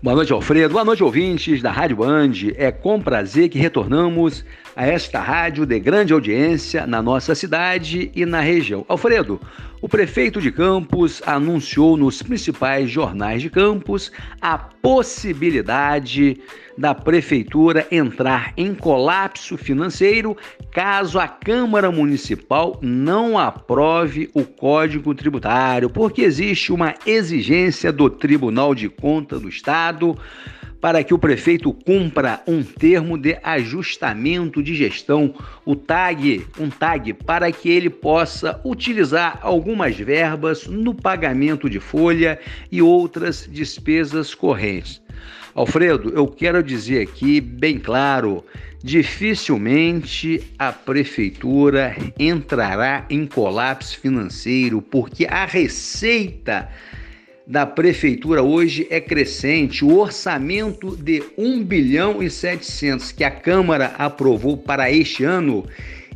Boa noite, Alfredo. Boa noite, ouvintes da Rádio Band. É com prazer que retornamos a esta rádio de grande audiência na nossa cidade e na região. Alfredo, o prefeito de Campos anunciou nos principais jornais de Campos a possibilidade da prefeitura entrar em colapso financeiro caso a Câmara Municipal não aprove o Código Tributário, porque existe uma exigência do Tribunal de Contas do Estado para que o prefeito cumpra um termo de ajustamento de gestão, o TAG, um TAG, para que ele possa utilizar algumas verbas no pagamento de folha e outras despesas correntes. Alfredo, eu quero dizer aqui bem claro, dificilmente a prefeitura entrará em colapso financeiro, porque a receita da prefeitura hoje é crescente. O orçamento de 1 bilhão e 700 que a Câmara aprovou para este ano,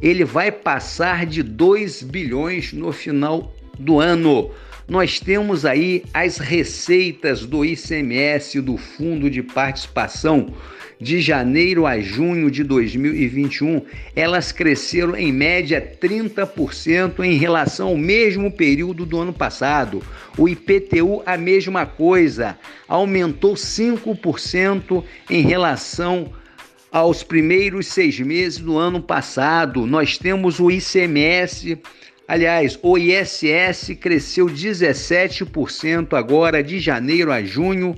ele vai passar de 2 bilhões no final do ano. Nós temos aí as receitas do ICMS do Fundo de Participação de janeiro a junho de 2021, elas cresceram em média 30% em relação ao mesmo período do ano passado. O IPTU, a mesma coisa, aumentou 5% em relação aos primeiros seis meses do ano passado. Nós temos o ICMS. Aliás, o ISS cresceu 17% agora de janeiro a junho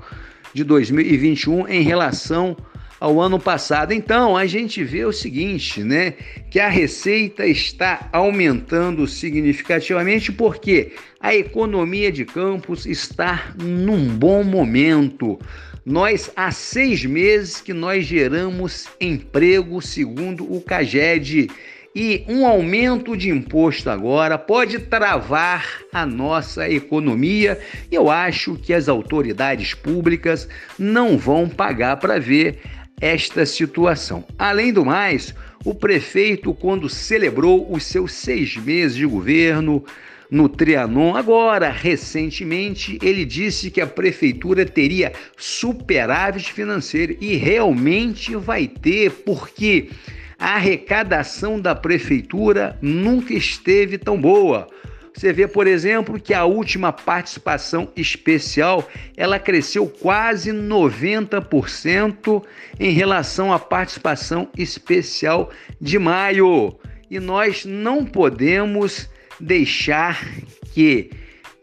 de 2021 em relação ao ano passado. Então, a gente vê o seguinte, né, que a receita está aumentando significativamente porque a economia de Campos está num bom momento. Nós há seis meses que nós geramos emprego, segundo o Caged, e um aumento de imposto agora pode travar a nossa economia. Eu acho que as autoridades públicas não vão pagar para ver esta situação. Além do mais, o prefeito, quando celebrou os seus seis meses de governo no Trianon, agora, recentemente, ele disse que a prefeitura teria superávit financeiro e realmente vai ter, porque a arrecadação da prefeitura nunca esteve tão boa. Você vê, por exemplo, que a última participação especial ela cresceu quase 90% em relação à participação especial de maio. E nós não podemos deixar que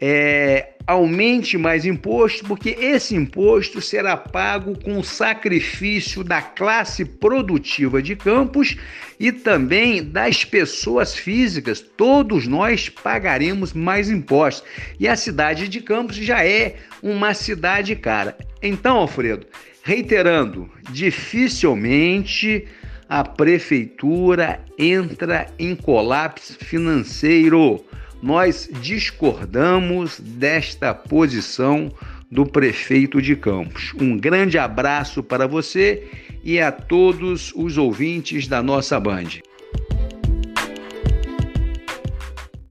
é, aumente mais imposto, porque esse imposto será pago com o sacrifício da classe produtiva de Campos e também das pessoas físicas. Todos nós pagaremos mais impostos. E a cidade de Campos já é uma cidade cara. Então, Alfredo, reiterando, dificilmente a prefeitura entra em colapso financeiro nós discordamos desta posição do prefeito de Campos. Um grande abraço para você e a todos os ouvintes da nossa Band.